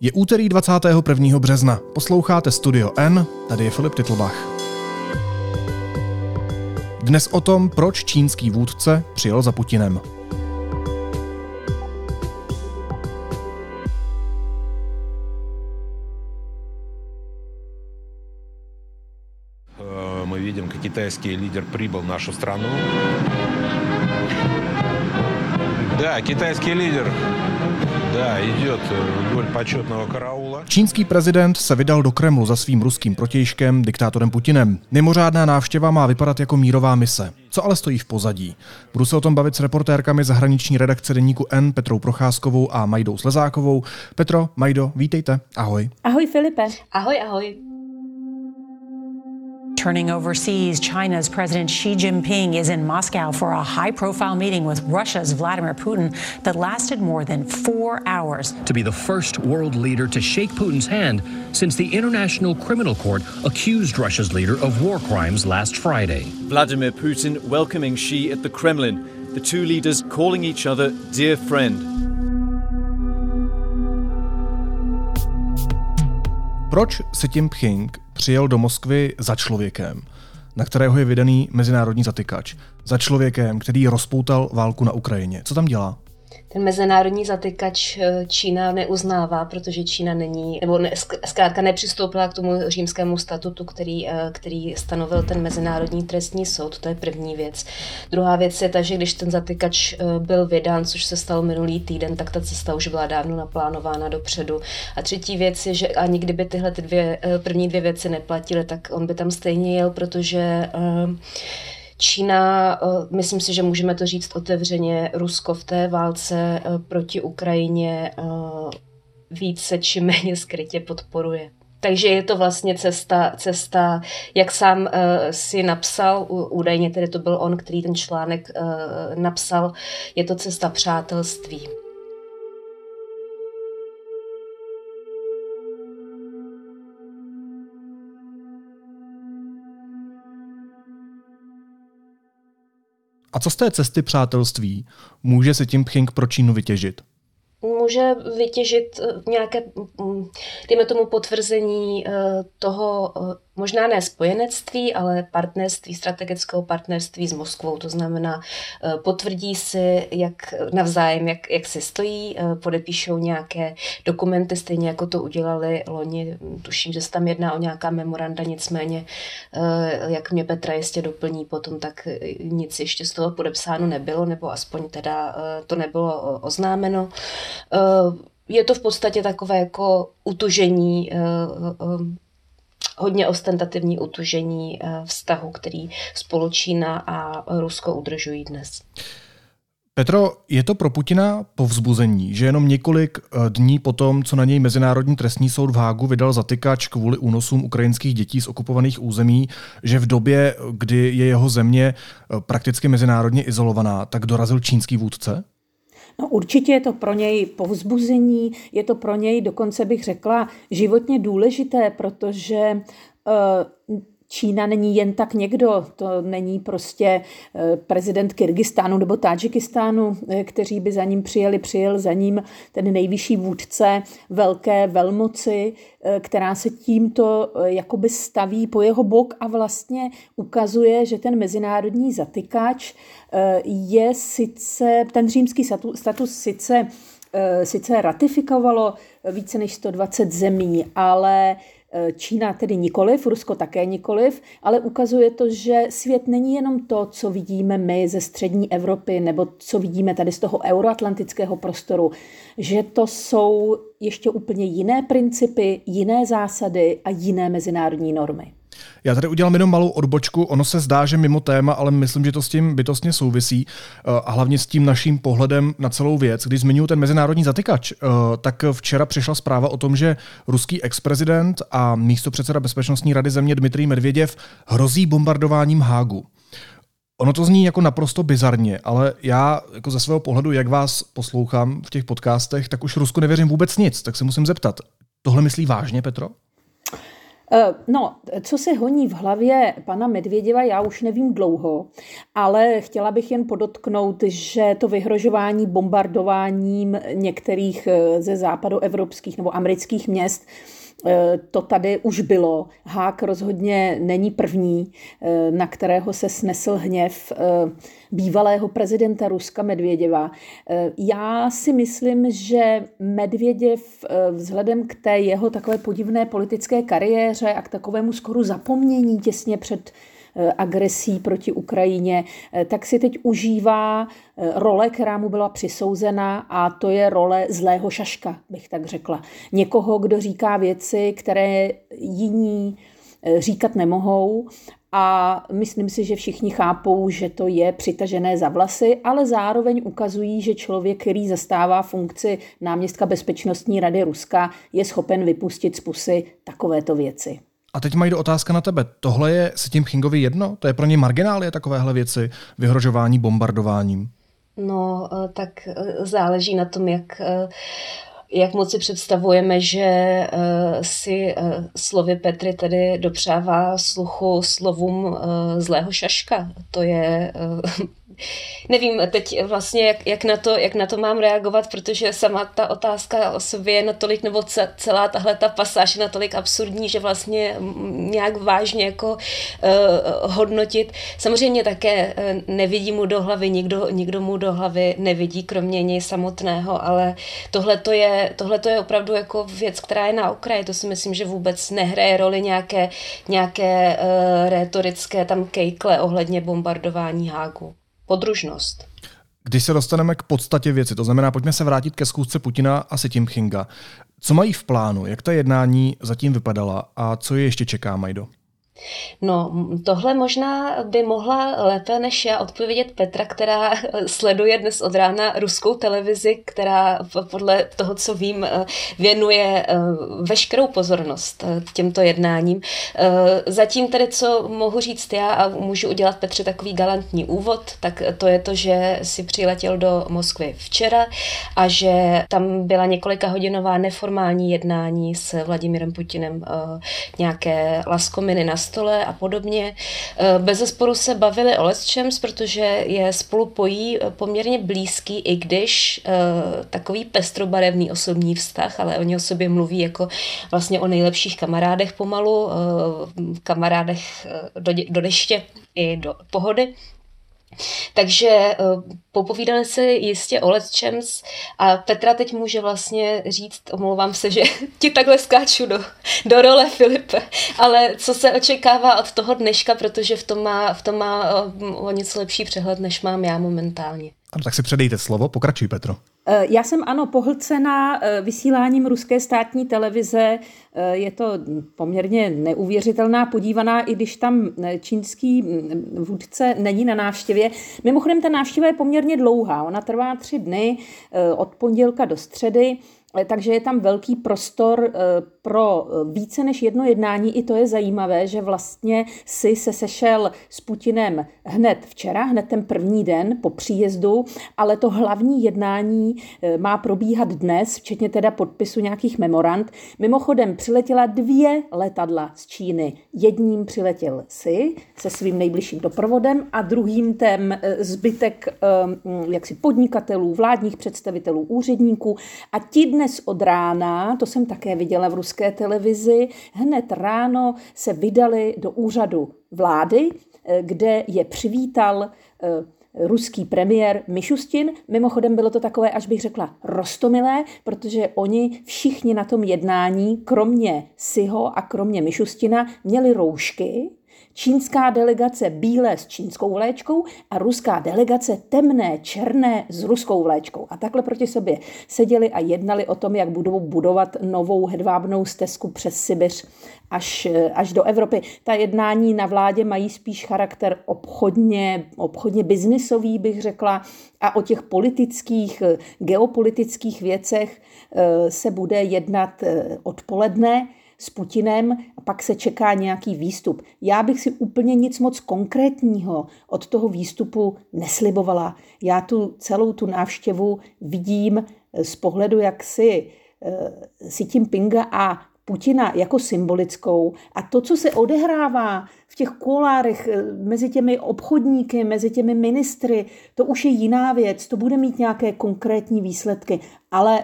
Je úterý 21. března. Posloucháte Studio N, tady je Filip Titlbach. Dnes o tom, proč čínský vůdce přijel za Putinem. Мы видим, как китайский лидер прибыл в нашу страну. Да, китайский лидер Čínský prezident se vydal do Kremlu za svým ruským protějškem, diktátorem Putinem. Mimořádná návštěva má vypadat jako mírová mise. Co ale stojí v pozadí? Budu se o tom bavit s reportérkami zahraniční redakce deníku N Petrou Procházkovou a Majdou Slezákovou. Petro, Majdo, vítejte. Ahoj. Ahoj Filipe. Ahoj, ahoj. Turning overseas, China's President Xi Jinping is in Moscow for a high profile meeting with Russia's Vladimir Putin that lasted more than four hours. To be the first world leader to shake Putin's hand since the International Criminal Court accused Russia's leader of war crimes last Friday. Vladimir Putin welcoming Xi at the Kremlin, the two leaders calling each other dear friend. Proč si Tim Pching přijel do Moskvy za člověkem, na kterého je vydaný mezinárodní zatykač? Za člověkem, který rozpoutal válku na Ukrajině. Co tam dělá? Ten mezinárodní zatykač eh, Čína neuznává, protože Čína není, nebo ne, zkrátka nepřistoupila k tomu římskému statutu, který, eh, který stanovil ten Mezinárodní trestní soud. To je první věc. Druhá věc je ta, že když ten zatykač eh, byl vydán, což se stalo minulý týden, tak ta cesta už byla dávno naplánována dopředu. A třetí věc je, že ani kdyby tyhle ty dvě, první dvě věci neplatily, tak on by tam stejně jel, protože uh, Čína, eh, myslím si, že můžeme to říct otevřeně, Rusko v té válce eh, proti Ukrajině eh, více či méně skrytě podporuje. Takže je to vlastně cesta, cesta jak sám uh, si napsal, údajně tedy to byl on, který ten článek uh, napsal, je to cesta přátelství. A co z té cesty přátelství může se tím Pching pro Čínu vytěžit? Může vytěžit eh, nějaké, mm, dejme tomu, potvrzení eh, toho, eh, možná ne spojenectví, ale partnerství, strategického partnerství s Moskvou. To znamená, potvrdí si, jak navzájem, jak, jak si stojí, podepíšou nějaké dokumenty, stejně jako to udělali loni. Tuším, že se tam jedná o nějaká memoranda, nicméně, jak mě Petra jistě doplní potom, tak nic ještě z toho podepsáno nebylo, nebo aspoň teda to nebylo oznámeno. Eh, je to v podstatě takové jako utužení, eh, eh, hodně ostentativní utužení vztahu, který spolu Čína a Rusko udržují dnes. Petro, je to pro Putina povzbuzení, že jenom několik dní po tom, co na něj Mezinárodní trestní soud v Hágu vydal zatykač kvůli únosům ukrajinských dětí z okupovaných území, že v době, kdy je jeho země prakticky mezinárodně izolovaná, tak dorazil čínský vůdce? No určitě je to pro něj povzbuzení, je to pro něj dokonce bych řekla životně důležité, protože uh, Čína není jen tak někdo, to není prostě eh, prezident Kyrgyzstánu nebo Tadžikistánu, eh, kteří by za ním přijeli, přijel za ním ten nejvyšší vůdce velké velmoci, eh, která se tímto jakoby staví po jeho bok a vlastně ukazuje, že ten mezinárodní zatykač je sice, ten římský status sice, sice ratifikovalo více než 120 zemí, ale Čína tedy nikoliv, Rusko také nikoliv, ale ukazuje to, že svět není jenom to, co vidíme my ze střední Evropy nebo co vidíme tady z toho euroatlantického prostoru, že to jsou ještě úplně jiné principy, jiné zásady a jiné mezinárodní normy. Já tady udělám jenom malou odbočku. Ono se zdá, že mimo téma, ale myslím, že to s tím bytostně souvisí eh, a hlavně s tím naším pohledem na celou věc. Když zmiňuji ten mezinárodní zatykač, eh, tak včera přišla zpráva o tom, že ruský ex-prezident a místo předseda Bezpečnostní rady země Dmitrij Medvěděv hrozí bombardováním Hágu. Ono to zní jako naprosto bizarně, ale já jako ze svého pohledu, jak vás poslouchám v těch podcastech, tak už Rusku nevěřím vůbec nic, tak se musím zeptat. Tohle myslí vážně, Petro? Eh, no, co se honí v hlavě pana Medvěděva, já už nevím dlouho, ale chtěla bych jen podotknout, že to vyhrožování bombardováním některých eh, ze západoevropských nebo amerických měst to tady už bylo. Hák rozhodně není první, eh, na kterého se snesl hněv eh, bývalého prezidenta Ruska Medvěděva. Já si myslím, že Medvěděv vzhledem k té jeho takové podivné politické kariéře a k takovému skoru zapomnění těsně před Eh, agresí proti Ukrajině, eh, tak si teď užívá eh, role, která mu byla přisouzena a to je role zlého šaška, bych tak řekla. Někoho, kdo říká věci, které jiní říkat nemohou a myslím si, že všichni chápou, že to je přitažené za vlasy, ale zároveň ukazují, že člověk, který zastává funkci náměstka Bezpečnostní rady Ruska, je schopen vypustit z pusy takovéto věci. A teď mají do otázka na tebe. Tohle je si tím Kingovi jedno? To je pro ně marginálie takovéhle věci, vyhrožování bombardováním? No, eh, tak eh, záleží na tom, jak eh, jak moc si představujeme, že si slovy Petry tedy dopřává sluchu slovům zlého šaška. To je nevím teď vlastně, jak, jak, na to, jak na to mám reagovat, protože sama ta otázka o sobě je natolik, nebo celá tahle ta pasáž je natolik absurdní, že vlastně nějak vážně jako uh, hodnotit. Samozřejmě také uh, nevidí mu do hlavy, nikdo, nikdo mu do hlavy nevidí, kromě něj samotného, ale tohle to je, tohleto je opravdu jako věc, která je na okraji. To si myslím, že vůbec nehraje roli nějaké, nějaké uh, retorické tam kejkle ohledně bombardování Hágu podružnost. Když se dostaneme k podstatě věci, to znamená, pojďme se vrátit ke zkusce Putina a Sitim Chinga. Co mají v plánu, jak ta jednání zatím vypadala a co je ještě čeká, Majdo? No, tohle možná by mohla lépe než já odpovědět Petra, která sleduje dnes od rána ruskou televizi, která podle toho, co vím, věnuje eh, veškerou pozornost eh, těmto jednáním. Eh, zatím tedy, co mohu říct já a můžu udělat Petře takový galantní úvod, tak to je to, že si přiletěl do Moskvy včera a že tam byla několika hodinová neformální jednání s Vladimírem Putinem, nějaké laskominy na stole a podobně. Eh, bez zesporu se bavili o Lesčems, protože je spolu pojí eh, poměrně blízký, i když eh, takový pestrobarevný osobní vztah, ale oni o sobě mluví jako vlastně o nejlepších kamarádech pomalu, kamarádech do, do deště i do pohody. Takže popovídali se jistě o Letčems a Petra teď může vlastně říct, omlouvám se, že ti takhle skáču do, do role Filipe, ale co se očekává od toho dneška, protože v tom má, v tom má o, o něco lepší přehled, než mám já momentálně. Ano, tak si předejte slovo, pokračuj Petro. Eh, já jsem ano pohlcena eh, vysíláním ruské státní televize. Eh, je to poměrně neuvěřitelná podívaná, i když tam čínský mm, vůdce není na návštěvě. Mimochodem, ta návštěva je poměrně dlouhá. Ona trvá tři dny od pondělka do středy. Takže je tam velký prostor pro více než jedno jednání. I to je zajímavé, že vlastně si se sešel s Putinem hned včera, hned ten první den po příjezdu, ale to hlavní jednání eh, má probíhat dnes, včetně teda podpisu nějakých memorand. Mimochodem přiletěla dvě letadla z Číny. Jedním přiletěl si se svým nejbližším doprovodem a druhým ten eh, zbytek eh, jaksi podnikatelů, vládních představitelů, úředníků. A ti dnes od rána, to jsem také viděla v ruské televizi, hned ráno se vydali do úřadu vlády, eh, kde je přivítal eh, ruský premiér Mišustin. Mimochodem bylo to takové, až bych řekla, rostomilé, protože oni všichni na tom jednání, kromě Siho a kromě Mišustina, měli roušky, čínská delegace bílé s čínskou vléčkou a ruská delegace temné, černé s ruskou vléčkou. A takhle proti sobě seděli a jednali o tom, jak budou budovat novou hedvábnou stezku přes Sibiř až, až do Evropy. Ta jednání na vládě mají spíš charakter obchodně, obchodně biznisový, bych řekla, a o těch politických, geopolitických věcech eh, se bude jednat eh, odpoledne s Putinem a pak se čeká nějaký výstup. Já bych si úplně nic moc konkrétního od toho výstupu neslibovala. Já tu celou tu návštěvu vidím z pohledu jaksi si tím Pinga a Putina jako symbolickou a to, co se odehrává v těch kolárech eh, mezi těmi obchodníky, mezi těmi ministry, to už je jiná věc, to bude mít nějaké konkrétní výsledky, ale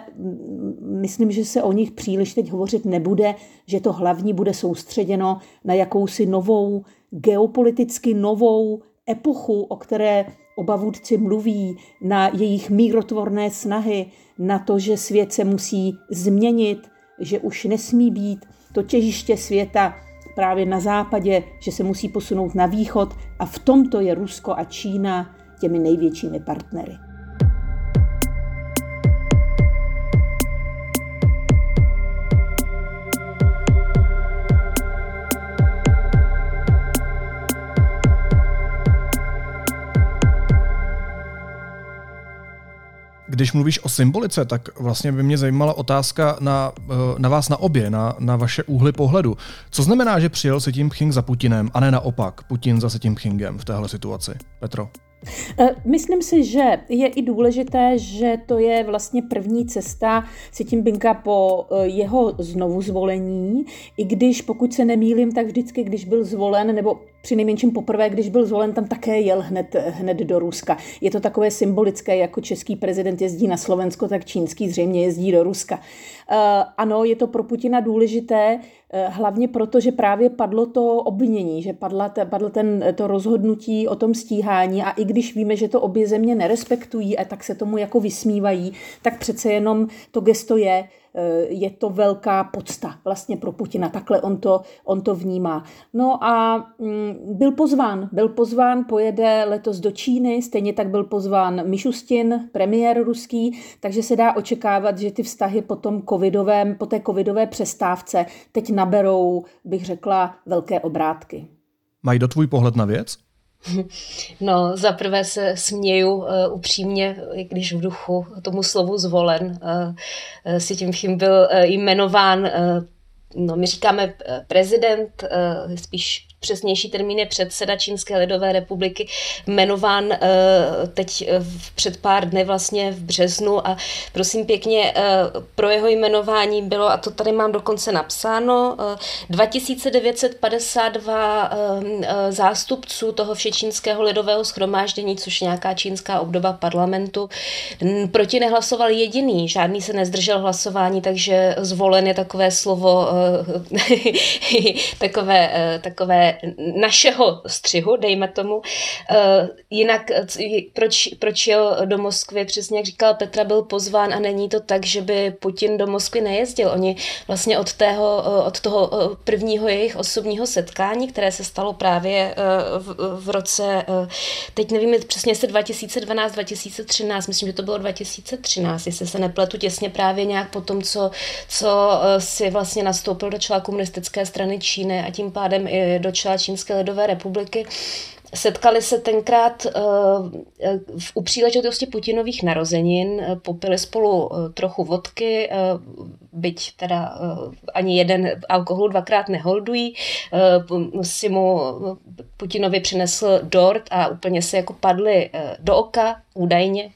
myslím, že se o nich příliš teď hovořit nebude, že to hlavní bude soustředěno na jakousi novou, geopoliticky novou epochu, o které oba vůdci mluví, na jejich mírotvorné snahy, na to, že svět se musí změnit, že už nesmí být to těžiště světa právě na západě, že se musí posunout na východ a v tomto je Rusko a Čína těmi největšími partnery. Když mluvíš o symbolice, tak vlastně by mě zajímala otázka na, eh, na vás na obě, na, na vaše úhly pohledu. Co znamená, že přijel se tím Pching za Putinem a ne naopak, Putin za tím Pchingem v téhle situaci? Petro? Eh, myslím si, že je i důležité, že to je vlastně první cesta Si tím Binka po eh, jeho znovu zvolení, i když, pokud se nemýlím, tak vždycky, když byl zvolen, nebo při nejmenším poprvé, když byl zvolen, tam také jel hned, hned do Ruska. Je to takové symbolické, jako český prezident jezdí na Slovensko, tak čínský zřejmě jezdí do Ruska. Uh, ano, je to pro Putina důležité, hlavně proto, že právě padlo to obvinění, že padla, padlo ten, to rozhodnutí o tom stíhání a i když víme, že to obě země nerespektují a tak se tomu jako vysmívají, tak přece jenom to gesto je, Eh, je to velká podsta vlastně pro Putina. Takhle on to, on to vnímá. No a mm, byl pozván, byl pozván, pojede letos do Číny, stejně tak byl pozván Mišustin, premiér ruský, takže se dá očekávat, že ty vztahy po tom covidovém, po té covidové přestávce teď naberou, bych řekla, velké obrátky. Mají do tvůj pohled na věc? No, zaprvé se směju uh, upřímně, když v duchu tomu slovu zvolen. Uh, uh, si tím chým byl uh, jmenován, uh, no my říkáme prezident, spíš přesnější termín je předseda Čínské lidové republiky, jmenován eh, teď eh, před pár dny vlastně v březnu. A prosím pěkně, eh, pro jeho jmenování bylo, a to tady mám dokonce napsáno, 2952 zástupců toho všečínského lidového schromáždění, což nějaká čínská obdoba parlamentu, proti nehlasoval jediný, žádný se nezdržel hlasování, takže zvolen je takové slovo, takové, takové našeho střihu, dejme tomu. Eh, jinak eh, proč, proč jel do Moskvy, přesně jak říkal Petra, byl pozván a není to tak, že by Putin do Moskvy nejezdil. Oni vlastně od, tého, eh, od toho prvního jejich osobního setkání, které se stalo právě v, v roce, teď nevím přesně, jestli 2012, 2013, myslím, že to bylo 2013, jestli se nepletu těsně právě nějak po tom, co, co si vlastně nastoupil do čela komunistické strany Číny a tím pádem i do čela Čínské lidové republiky, Setkali se tenkrát uh, u příležitosti Putinových narozenin, popili spolu trochu vodky, byť teda ani jeden alkohol dvakrát neholdují, si mu Putinovi přinesl dort a úplně se jako padli do oka, údajně.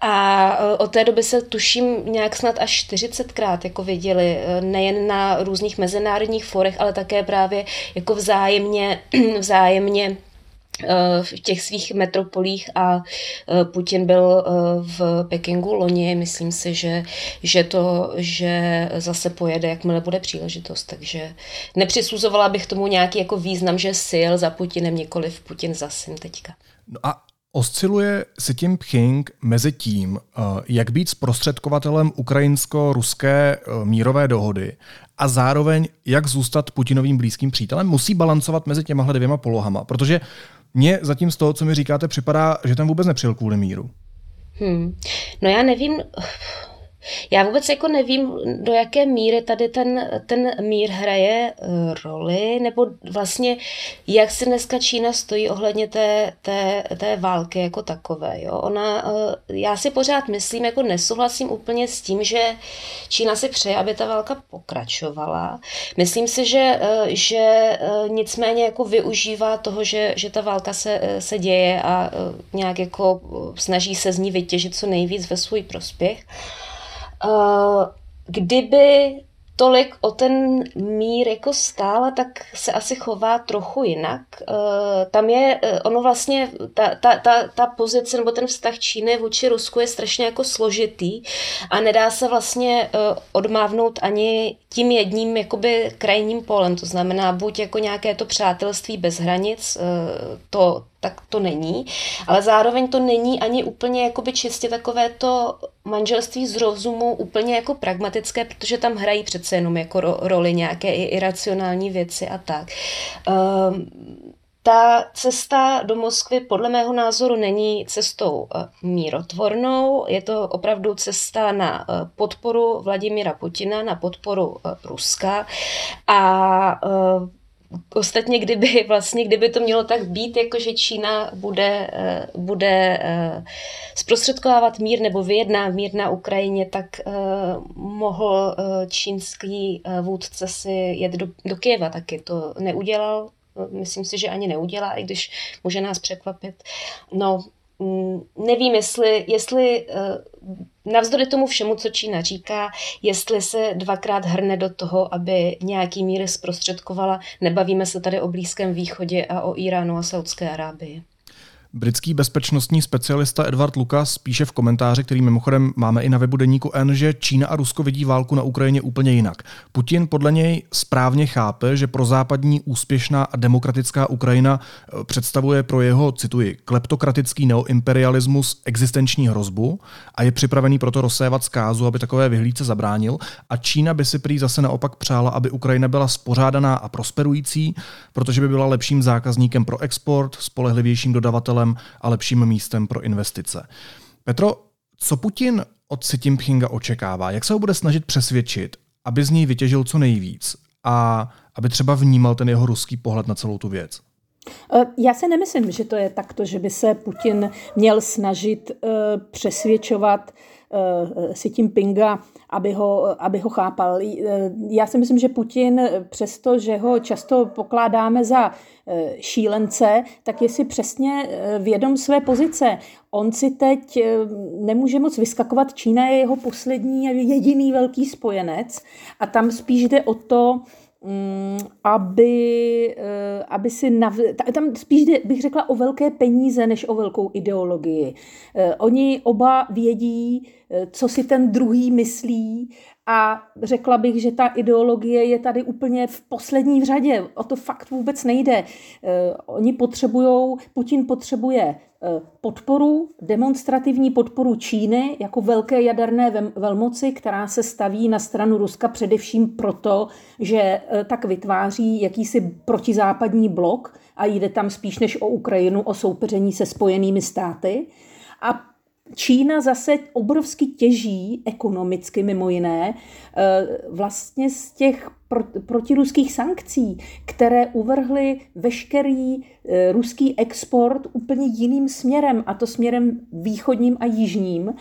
A od té doby se tuším nějak snad až 40krát jako viděli, nejen na různých mezinárodních forech, ale také právě jako vzájemně, vzájemně v těch svých metropolích a Putin byl v Pekingu loni, myslím si, že, že to, že zase pojede, jakmile bude příležitost, takže nepřisuzovala bych tomu nějaký jako význam, že sil za Putinem, nikoliv Putin za sim teďka. No a Osciluje si tím Pching mezi tím, jak být zprostředkovatelem ukrajinsko-ruské mírové dohody a zároveň jak zůstat Putinovým blízkým přítelem? Musí balancovat mezi těma dvěma polohama, protože mně zatím z toho, co mi říkáte, připadá, že tam vůbec nepřijel kvůli míru. Hmm. No já nevím, já vůbec jako nevím, do jaké míry tady ten, ten mír hraje uh, roli, nebo vlastně jak se dneska Čína stojí ohledně té, té, té války jako takové. Jo? Ona, uh, já si pořád myslím, jako nesouhlasím úplně s tím, že Čína si přeje, aby ta válka pokračovala. Myslím si, že, uh, že nicméně jako využívá toho, že, že ta válka se, se děje a nějak jako snaží se z ní vytěžit co nejvíc ve svůj prospěch. Uh, kdyby tolik o ten mír jako stála, tak se asi chová trochu jinak. Tam je, ono vlastně, ta, ta, ta, ta pozice nebo ten vztah Číny vůči Rusku je strašně jako složitý a nedá se vlastně odmávnout ani tím jedním jakoby krajním polem, to znamená buď jako nějaké to přátelství bez hranic, to, tak to není, ale zároveň to není ani úplně jakoby čistě takové to manželství z rozumu úplně jako pragmatické, protože tam hrají přece jenom jako ro, roli nějaké i iracionální věci a tak. Um, ta cesta do Moskvy podle mého názoru není cestou eh, mírotvornou, je to opravdu cesta na eh, podporu Vladimira Putina, na podporu eh, Ruska. A Ostatně, kdyby vlastně, kdyby to mělo tak být, jako že Čína bude, eh, bude eh, zprostředkovávat mír nebo vyjedná mír na Ukrajině, tak eh, mohl čínský vůdce si jet do, do Kyjeva taky. To neudělal, myslím si, že ani neudělá, i když může nás překvapit. No, mm, nevím, jestli, jestli navzdory tomu všemu, co Čína říká, jestli se dvakrát hrne do toho, aby nějaký mír zprostředkovala, nebavíme se tady o Blízkém východě a o Iránu a Saudské Arábii. Britský bezpečnostní specialista Edward Lucas píše v komentáři, který mimochodem máme i na webu deníku N, že Čína a Rusko vidí válku na Ukrajině úplně jinak. Putin podle něj správně chápe, že pro západní úspěšná a demokratická Ukrajina eh, představuje pro jeho, cituji, kleptokratický neoimperialismus existenční hrozbu a je připravený proto rozsévat zkázu, aby takové vyhlídce zabránil. A Čína by si prý zase naopak přála, aby Ukrajina byla spořádaná a prosperující, protože by byla lepším zákazníkem pro export, spolehlivějším dodavatelem dodavatelem a lepším místem pro investice. Petro, co Putin od Xi Jinpinga očekává? Jak se ho bude snažit přesvědčit, aby z něj vytěžil co nejvíc a aby třeba vnímal ten jeho ruský pohled na celou tu věc? E, já si nemyslím, že to je takto, že by se Putin měl snažit e, přesvědčovat Xi Jinpinga, aby ho, aby ho chápal. Eh, já si myslím, že Putin, přesto, že ho často pokládáme za eh, šílence, tak je si přesně vědom své pozice. On si teď nemůže moc vyskakovat. Čína je jeho poslední a jediný velký spojenec a tam spíš jde o to, aby, eh, aby si nav... tam spíš bych řekla o velké peníze, než o velkou ideologii. Eh, oni oba vědí, eh, co si ten druhý myslí a řekla bych, že ta ideologie je tady úplně v poslední řadě. O to fakt vůbec nejde. Oni potřebují, Putin potřebuje Eh, podporu, demonstrativní podporu Číny jako velké jaderné velmoci, která se staví na stranu Ruska především proto, že eh, tak vytváří jakýsi protizápadní blok a jde tam spíš než o Ukrajinu, o soupeření se spojenými státy. A Čína zase obrovsky těží ekonomicky mimo jiné eh, vlastně z těch protiruských sankcí, které uvrhly veškerý eh, ruský export úplně jiným směrem, a to směrem východním a jižním.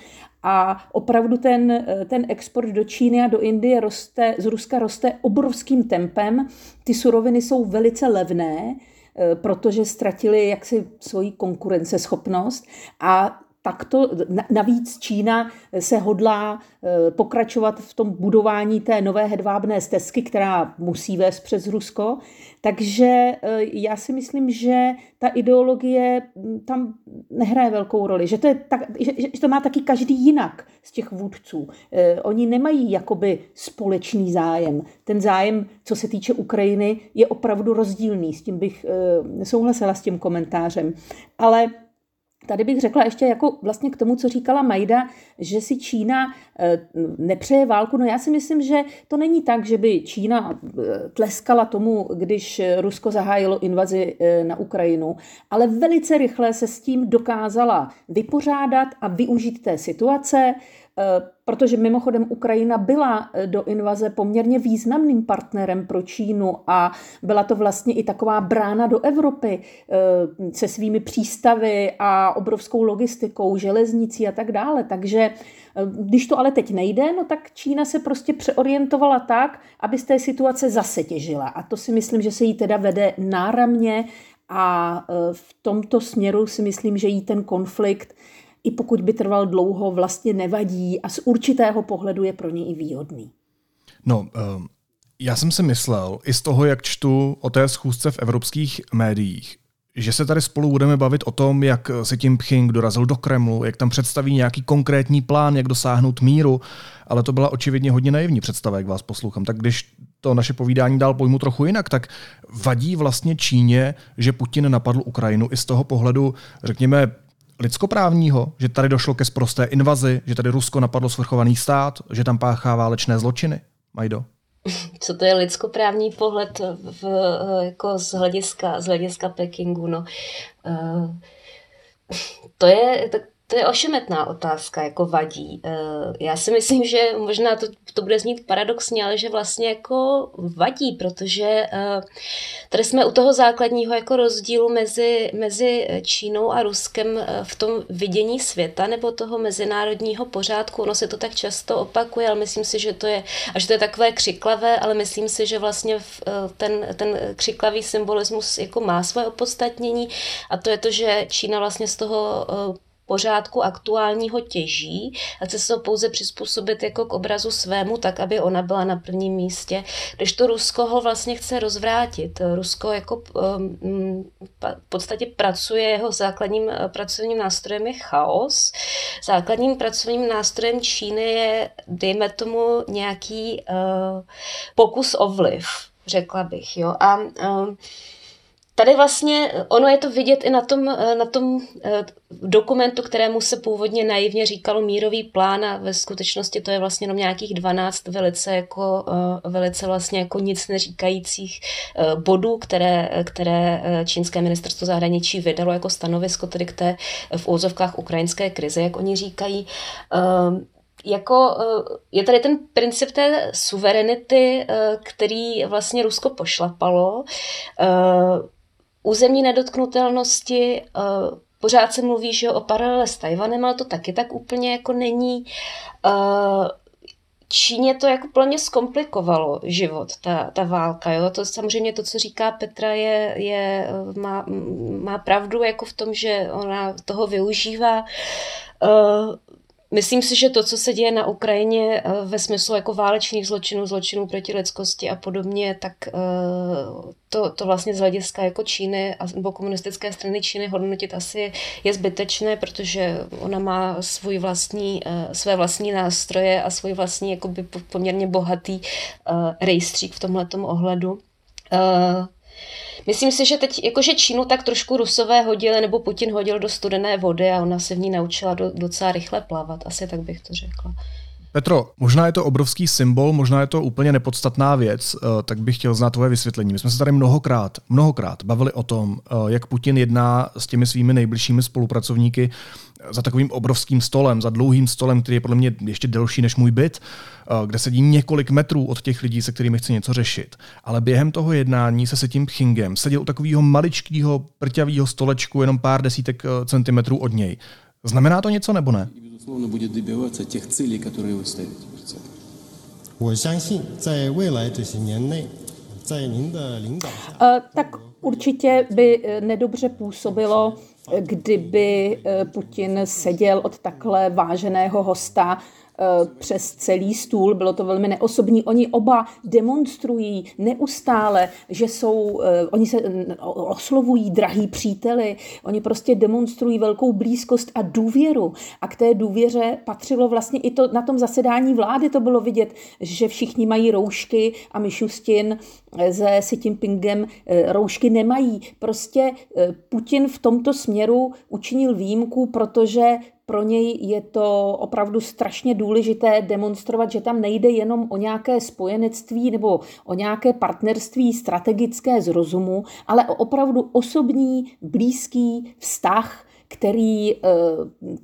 A opravdu ten, eh, ten export do Číny a do Indie roste, z Ruska roste obrovským tempem. Ty suroviny jsou velice levné, protože ztratili jaksi svoji konkurenceschopnost a takto, navíc Čína se hodlá eh, pokračovat v tom budování té nové hedvábné stezky, která musí vést přes Rusko. Takže eh, já si myslím, že ta ideologie hm, tam nehraje velkou roli, že to, je tak, že, že to má taky každý jinak z těch vůdců. Eh, oni nemají jakoby společný zájem. Ten zájem, co se týče Ukrajiny, je opravdu rozdílný. S tím bych souhlasila s tím komentářem. Ale Tady bych řekla ještě jako vlastně k tomu, co říkala Majda, že si Čína eh, nepřeje válku. No já si myslím, že to není tak, že by Čína eh, tleskala tomu, když Rusko zahájilo invazi eh, na Ukrajinu, ale velice rychle se s tím dokázala vypořádat a využít té situace. Eh, protože mimochodem Ukrajina byla eh, do invaze poměrně významným partnerem pro Čínu a byla to vlastně i taková brána do Evropy eh, se svými přístavy a obrovskou logistikou, železnicí a tak dále. Takže když to ale teď nejde, no tak Čína se prostě přeorientovala tak, aby z té situace zase těžila. A to si myslím, že se jí teda vede náramně a v tomto směru si myslím, že jí ten konflikt i pokud by trval dlouho, vlastně nevadí a z určitého pohledu je pro ně i výhodný. No, um, já jsem si myslel, i z toho, jak čtu o té schůzce v evropských médiích, že se tady spolu budeme bavit o tom, jak si tím Pching dorazil do Kremlu, jak tam představí nějaký konkrétní plán, jak dosáhnout míru, ale to byla očividně hodně naivní představa, jak vás poslouchám. Tak když to naše povídání dál pojmu trochu jinak, tak vadí vlastně Číně, že Putin napadl Ukrajinu i z toho pohledu, řekněme, lidskoprávního, že tady došlo ke sprosté invazi, že tady Rusko napadlo svrchovaný stát, že tam páchá válečné zločiny? Majdo? Co to je lidskoprávní pohled v, jako z hlediska, z hlediska Pekingu? No, uh, to je, tak to je ošemetná otázka, jako vadí. Eh, já si myslím, že možná to, to bude znít paradoxně, ale že vlastně jako vadí, protože eh, tady jsme u toho základního jako rozdílu mezi, mezi Čínou a Ruskem eh, v tom vidění světa nebo toho mezinárodního pořádku. Ono se to tak často opakuje, ale myslím si, že to je, a že to je takové křiklavé, ale myslím si, že vlastně ten, ten křiklavý symbolismus jako má svoje opodstatnění a to je to, že Čína vlastně z toho pořádku aktuálního těží a chce se to pouze přizpůsobit jako k obrazu svému, tak aby ona byla na prvním místě. Když to Rusko ho vlastně chce rozvrátit. Rusko jako um, v podstatě pracuje, jeho základním eh, pracovním nástrojem je chaos. Základním pracovním nástrojem Číny je, dejme tomu, nějaký uh, pokus o vliv, řekla bych. Jo? A uh, Tady vlastně, ono je to vidět i na tom, eh, na tom eh, dokumentu, kterému se původně naivně říkalo mírový plán a ve skutečnosti to je vlastně jenom nějakých 12 velice, jako, eh, velice vlastně jako nic neříkajících bodů, které, které čínské ministerstvo zahraničí vydalo jako stanovisko tedy k té v úzovkách ukrajinské krize, jak oni říkají. Jako je tady ten princip té suverenity, který vlastně Rusko pošlapalo územní nedotknutelnosti, eh, pořád se mluví, že o paralele s Tajvanem, ale to taky tak úplně jako není. Eh, Číně to jako plně zkomplikovalo život, ta, ta válka. Jo? To samozřejmě to, co říká Petra, je, je, má, má pravdu jako v tom, že ona toho využívá. Myslím si, že to, co se děje na Ukrajině eh, ve smyslu jako válečných zločinů, zločinů proti lidskosti a podobně, tak eh, to, to vlastně z hlediska jako Číny nebo komunistické strany Číny hodnotit asi je zbytečné, protože ona má svůj vlastní, eh, své vlastní nástroje a svůj vlastní poměrně bohatý rejstřík v tomhle ohledu. Myslím si, že teď jakože Čínu tak trošku Rusové hodili, nebo Putin hodil do studené vody a ona se v ní naučila do, docela rychle plavat. Asi tak bych to řekla. Petro, možná je to obrovský symbol, možná je to úplně nepodstatná věc, eh, tak bych chtěl znát tvoje vysvětlení. My jsme se tady mnohokrát, mnohokrát bavili o tom, eh, jak Putin jedná s těmi svými nejbližšími spolupracovníky za takovým obrovským stolem, za dlouhým stolem, který je podle mě ještě delší než můj byt, eh, kde sedí několik metrů od těch lidí, se kterými chci něco řešit. Ale během toho jednání se se tím Pchingem seděl u takového maličkého prťavého stolečku jenom pár desítek centimetrů od něj. Znamená to něco nebo ne? безусловно, будет добиваться тех целей, которые вы ставите перед собой. 我相信在未来这些年内，在您的领导下，呃，tak určitě by eh, nedobře působilo, eh, kdyby eh, Putin seděl od takhle váženého hosta přes celý stůl, bylo to velmi neosobní. Oni oba demonstrují neustále, že jsou, eh, oni se oslovují drahý příteli, oni prostě demonstrují velkou blízkost a důvěru. A k té důvěře patřilo vlastně i to na tom zasedání vlády, to bylo vidět, že všichni mají roušky a Mišustin eh, se Xi Jinpingem roušky nemají. Prostě Putin v tomto směru učinil výjimku, protože pro něj je to opravdu strašně důležité demonstrovat, že tam nejde jenom o nějaké spojenectví nebo o nějaké partnerství strategické z rozumu, ale o opravdu osobní, blízký vztah který uh,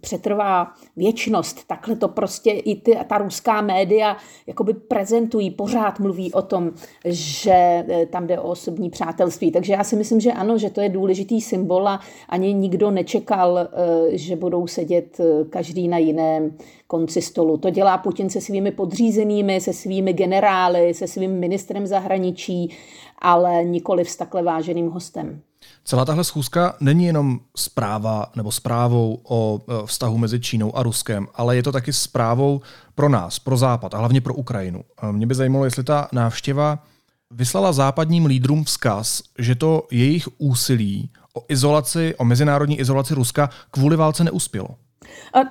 přetrvá věčnost. Takhle to prostě i ty, ta ruská média jakoby prezentují, pořád mluví o tom, že eh, tam jde o osobní přátelství. Takže já si myslím, že ano, že to je důležitý symbol a ani nikdo nečekal, uh, že budou sedět každý na jiném konci stolu. To dělá Putin se svými podřízenými, se svými generály, se svým ministrem zahraničí, ale nikoli s takhle váženým hostem. Celá tahle schůzka není jenom zpráva nebo zprávou o e, vztahu mezi Čínou a Ruskem, ale je to taky zprávou pro nás, pro Západ a hlavně pro Ukrajinu. Mě by zajímalo, jestli ta návštěva vyslala západním lídrům vzkaz, že to jejich úsilí o izolaci, o mezinárodní izolaci Ruska kvůli válce neuspělo.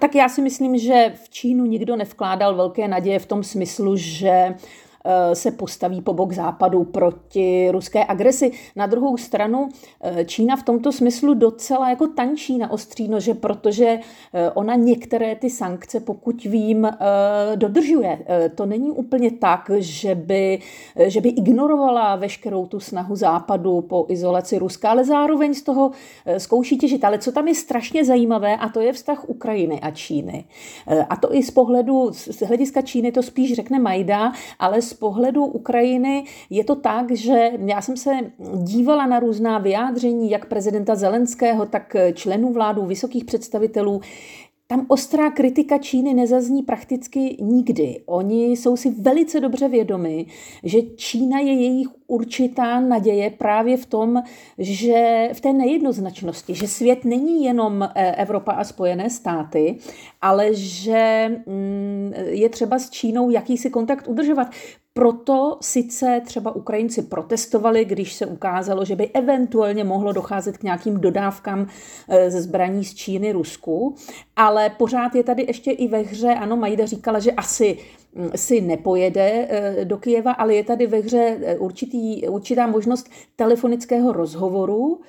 Tak já si myslím, že v Čínu nikdo nevkládal velké naděje v tom smyslu, že se postaví po bok západu proti ruské agresi. Na druhou stranu eh, Čína v tomto smyslu docela jako tančí na ostří nože, protože eh, ona některé ty sankce, pokud vím, dodržuje. To není úplně tak, že by, že by ignorovala veškerou tu snahu západu po izolaci Ruska, ale zároveň z toho zkouší těžit. Ale co tam je strašně zajímavé, a to je vztah Ukrajiny a Číny. A to i z pohledu, z hlediska Číny to spíš řekne Majda, ale z pohledu Ukrajiny je to tak, že já jsem se dívala na různá vyjádření jak prezidenta Zelenského, tak členů vládu, vysokých představitelů, tam ostrá kritika Číny nezazní prakticky nikdy. Oni jsou si velice dobře vědomi, že Čína je jejich určitá naděje právě v tom, že v té nejednoznačnosti, že svět není jenom eh, Evropa a Spojené státy, ale že mm, je třeba s Čínou jakýsi kontakt udržovat. Proto sice třeba Ukrajinci protestovali, když se ukázalo, že by eventuálně mohlo docházet k nějakým dodávkám eh, ze zbraní z Číny Rusku, ale pořád je tady ještě i ve hře, ano, Majda říkala, že asi si nepojede eh, do Kijeva, ale je tady ve hře eh, určitý, určitá možnost telefonického rozhovoru.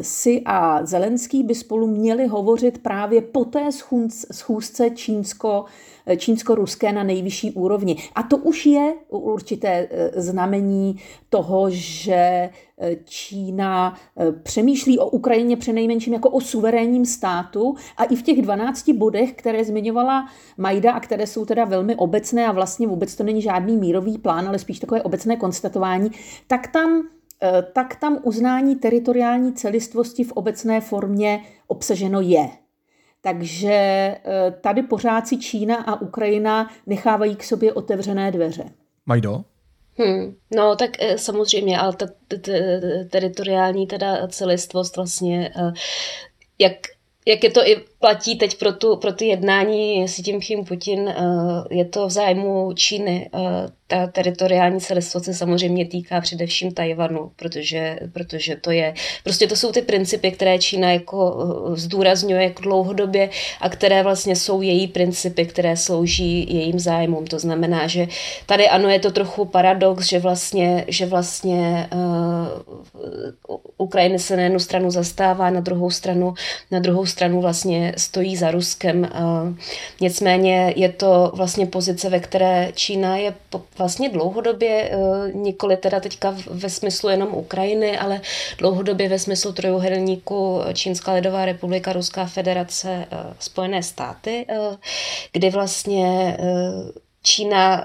Si a Zelenský by spolu měli hovořit právě po té schůzce čínsko čínsko-ruské na nejvyšší úrovni. A to už je určité znamení toho, že Čína e, přemýšlí o Ukrajině přenejmenším jako o suverénním státu a i v těch 12 bodech, které zmiňovala Majda a které jsou teda velmi obecné a vlastně vůbec to není žádný mírový plán, ale spíš takové obecné konstatování, tak tam tak tam uznání teritoriální celistvosti v obecné formě obsaženo je. Takže eh, tady pořád si Čína a Ukrajina nechávají k sobě otevřené dveře. Majdo? Hmm, no tak eh, samozřejmě, ale ta teritoriální teda celistvost vlastně, eh, jak jak je to i platí teď pro, tu, pro ty jednání s tím Putin, je to v zájmu Číny ta teritoriální celistvost se samozřejmě týká především Tajvanu, protože, protože to je, prostě to jsou ty principy, které Čína jako eh, zdůrazňuje jako dlouhodobě a které vlastně jsou její principy, které slouží jejím zájmům. To znamená, že tady ano, je to trochu paradox, že vlastně, že vlastně uh, Ukrajina se na jednu stranu zastává, na druhou stranu, na druhou stranu vlastně stojí za Ruskem. Uh, nicméně je to vlastně pozice, ve které Čína je vlastně dlouhodobě, eh, nikoli teda teďka ve smyslu jenom Ukrajiny, ale dlouhodobě ve smyslu trojuhelníku Čínská lidová republika, Ruská federace, eh, Spojené státy, eh, kdy vlastně Čína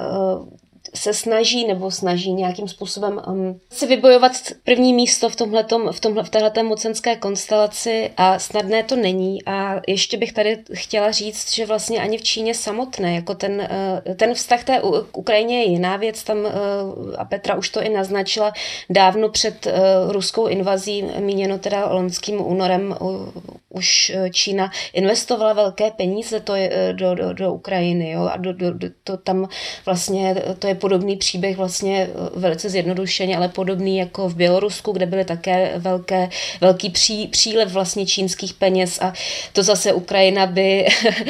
se snaží nebo snaží nějakým způsobem um, si vybojovat první místo v, tomhletom, v, tomhle, v téhleté mocenské konstelaci a snadné to není. A ještě bych tady chtěla říct, že vlastně ani v Číně samotné, jako ten, uh, ten vztah té k Ukrajině je jiná věc, tam uh, a Petra už to i naznačila dávno před uh, ruskou invazí, míněno teda loňským únorem, už Čína investovala velké peníze to je, do, do, do Ukrajiny jo, a do, do, do, to tam vlastně to je podobný příběh vlastně eh, velice zjednodušeně, ale podobný jako v Bělorusku, kde byly také velké, velký pří, přílev vlastně čínských peněz a to zase Ukrajina by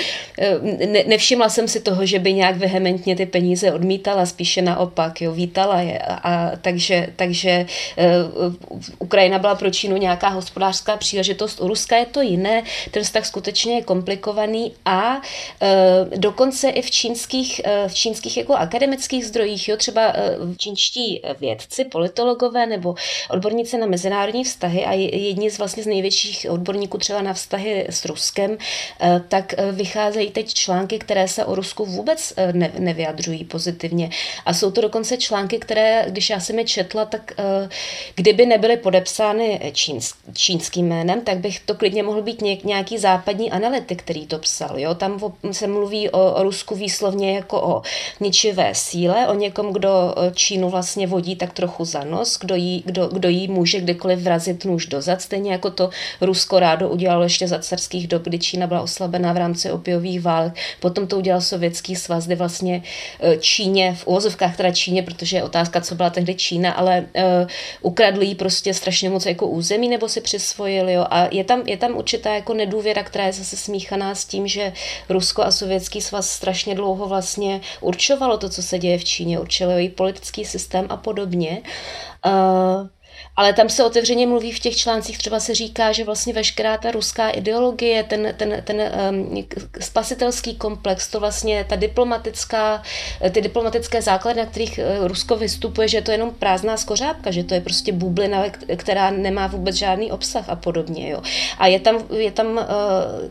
ne, nevšimla jsem si toho, že by nějak vehementně ty peníze odmítala, spíše naopak, jo, vítala je. A, a takže, takže uh, Ukrajina byla pro Čínu nějaká hospodářská příležitost, u Ruska je to jiné, ten vztah skutečně je komplikovaný a uh, dokonce i v čínských, uh, v čínských jako akademických zdrojích zdrojích, jo, třeba eh, čínští vědci, politologové nebo odborníci na mezinárodní vztahy a jedni z vlastně z největších odborníků třeba na vztahy s Ruskem, eh, tak eh, vycházejí teď články, které se o Rusku vůbec ne, nevyjadřují pozitivně. A jsou to dokonce články, které, když já jsem je četla, tak kdyby nebyly podepsány čínsk, čínským jménem, tak bych to klidně mohl být nějaký západní analytik, který to psal. Jo? Tam se mluví o, o Rusku výslovně jako o ničivé síle, o někom, kdo Čínu vlastně vodí tak trochu za nos, kdo jí, kdo, kdo jí může kdykoliv vrazit nůž do zad, stejně jako to Rusko rádo udělalo ještě za carských dob, kdy Čína byla oslabená v rámci opiových válek. Potom to udělal Sovětský svaz, kdy vlastně Číně, v uvozovkách teda Číně, protože je otázka, co byla tehdy Čína, ale uh, ukradli jí prostě strašně moc jako území nebo si přisvojili. Jo. A je tam, je tam určitá jako nedůvěra, která je zase smíchaná s tím, že Rusko a Sovětský svaz strašně dlouho vlastně určovalo to, co se děje v Číně, určilo její politický systém a podobně. Uh, ale tam se otevřeně mluví v těch článcích, třeba se říká, že vlastně veškerá ta ruská ideologie, ten, ten, ten um, spasitelský komplex, to vlastně ta diplomatická, ty diplomatické základy, na kterých uh, Rusko vystupuje, že to je jenom prázdná skořápka, že to je prostě bublina, která nemá vůbec žádný obsah a podobně. Jo. A je tam, je tam uh,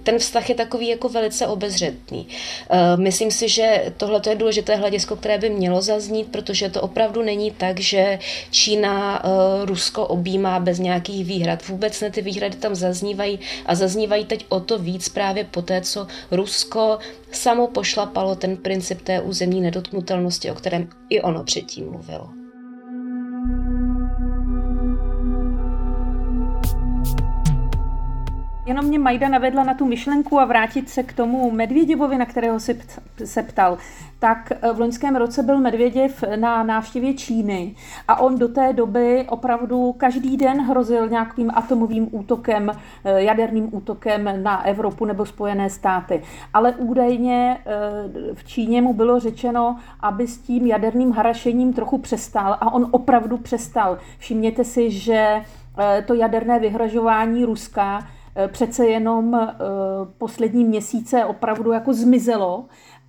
ten vztah je takový jako velice obezřetný. Uh, myslím si, že tohle je důležité hledisko, které by mělo zaznít, protože to opravdu není tak, že Čína Rusko Rusko objímá bez nějakých výhrad. Vůbec ne, ty výhrady tam zaznívají a zaznívají teď o to víc právě po té, co Rusko samo pošlapalo ten princip té územní nedotknutelnosti, o kterém i ono předtím mluvilo. Jenom mě Majda navedla na tu myšlenku a vrátit se k tomu Medvěděvovi, na kterého si se ptal. Tak eh, v loňském roce byl Medvěděv na návštěvě Číny a on do té doby opravdu každý den hrozil nějakým atomovým útokem, eh, jaderným útokem na Evropu nebo Spojené státy. Ale údajně eh, v Číně mu bylo řečeno, aby s tím jaderným harašením trochu přestal a on opravdu přestal. Všimněte si, že to jaderné vyhrožování Ruska přece jenom eh, poslední měsíce opravdu jako zmizelo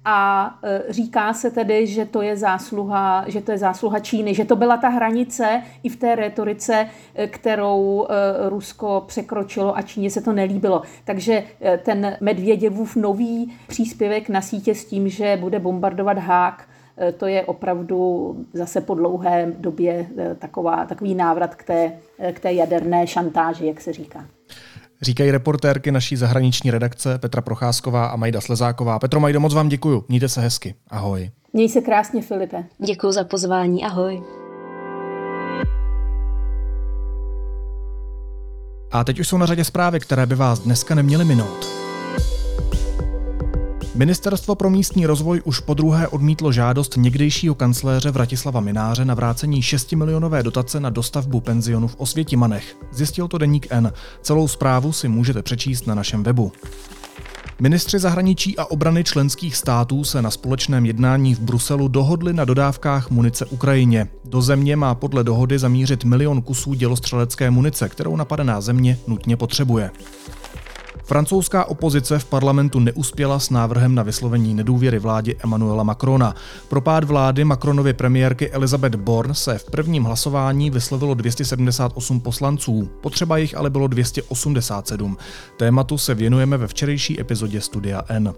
a eh, říká se tedy, že to je zásluha, že to je zásluha Číny, že to byla ta hranice i v té retorice, kterou Rusko překročilo a Číně se to nelíbilo. Takže ten Medvěděvův nový příspěvek na sítě s tím, že bude bombardovat Hák, to je opravdu zase po dlouhé době taková, takový návrat k té, k té jaderné šantáži, jak se říká. Říkají reportérky naší zahraniční redakce Petra Procházková a Majda Slezáková. Petro Majdo, moc vám děkuju. Mějte se hezky. Ahoj. Měj se krásně, Filipe. Děkuji za pozvání. Ahoj. A teď už jsou na řadě zprávy, které by vás dneska neměly minout. Ministerstvo pro místní rozvoj už po druhé odmítlo žádost někdejšího kancléře Vratislava Mináře na vrácení 6 milionové dotace na dostavbu penzionu v Osvětimanech. Zjistil to deník N. Celou zprávu si můžete přečíst na našem webu. Ministři zahraničí a obrany členských států se na společném jednání v Bruselu dohodli na dodávkách munice Ukrajině. Do země má podle dohody zamířit milion kusů dělostřelecké munice, kterou napadená země nutně potřebuje. Francouzská opozice v parlamentu neuspěla s návrhem na vyslovení nedůvěry vládě Emmanuela Macrona. Pro pád vlády Macronovy premiérky Elizabeth Born se v prvním hlasování vyslovilo 278 poslanců, potřeba jich ale bylo 287. Tématu se věnujeme ve včerejší epizodě Studia N.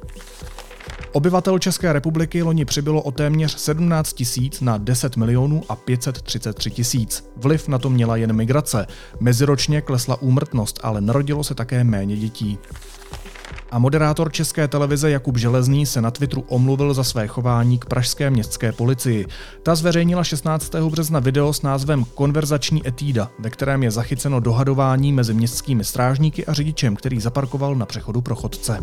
Obyvatel České republiky loni přibylo o téměř 17 tisíc na 10 milionů a 533 tisíc. Vliv na to měla jen migrace. Meziročně klesla úmrtnost, ale narodilo se také méně dětí. A moderátor České televize Jakub Železný se na Twitteru omluvil za své chování k pražské městské policii. Ta zveřejnila 16. března video s názvem Konverzační etída, ve kterém je zachyceno dohadování mezi městskými strážníky a řidičem, který zaparkoval na přechodu pro chodce.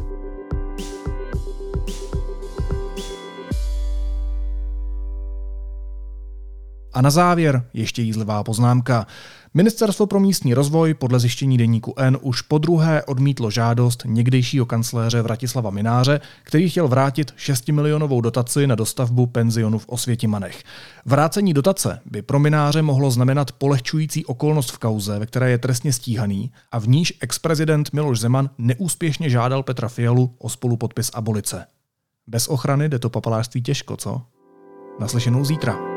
A na závěr ještě jízlivá poznámka. Ministerstvo pro místní rozvoj podle zjištění deníku N už po druhé odmítlo žádost někdejšího kancléře Vratislava Mináře, který chtěl vrátit 6 milionovou dotaci na dostavbu penzionu v Osvětimanech. Vrácení dotace by pro Mináře mohlo znamenat polehčující okolnost v kauze, ve které je trestně stíhaný a v níž ex-prezident Miloš Zeman neúspěšně žádal Petra Fialu o spolupodpis abolice. Bez ochrany jde to papalářství těžko, co? Naslyšenou zítra.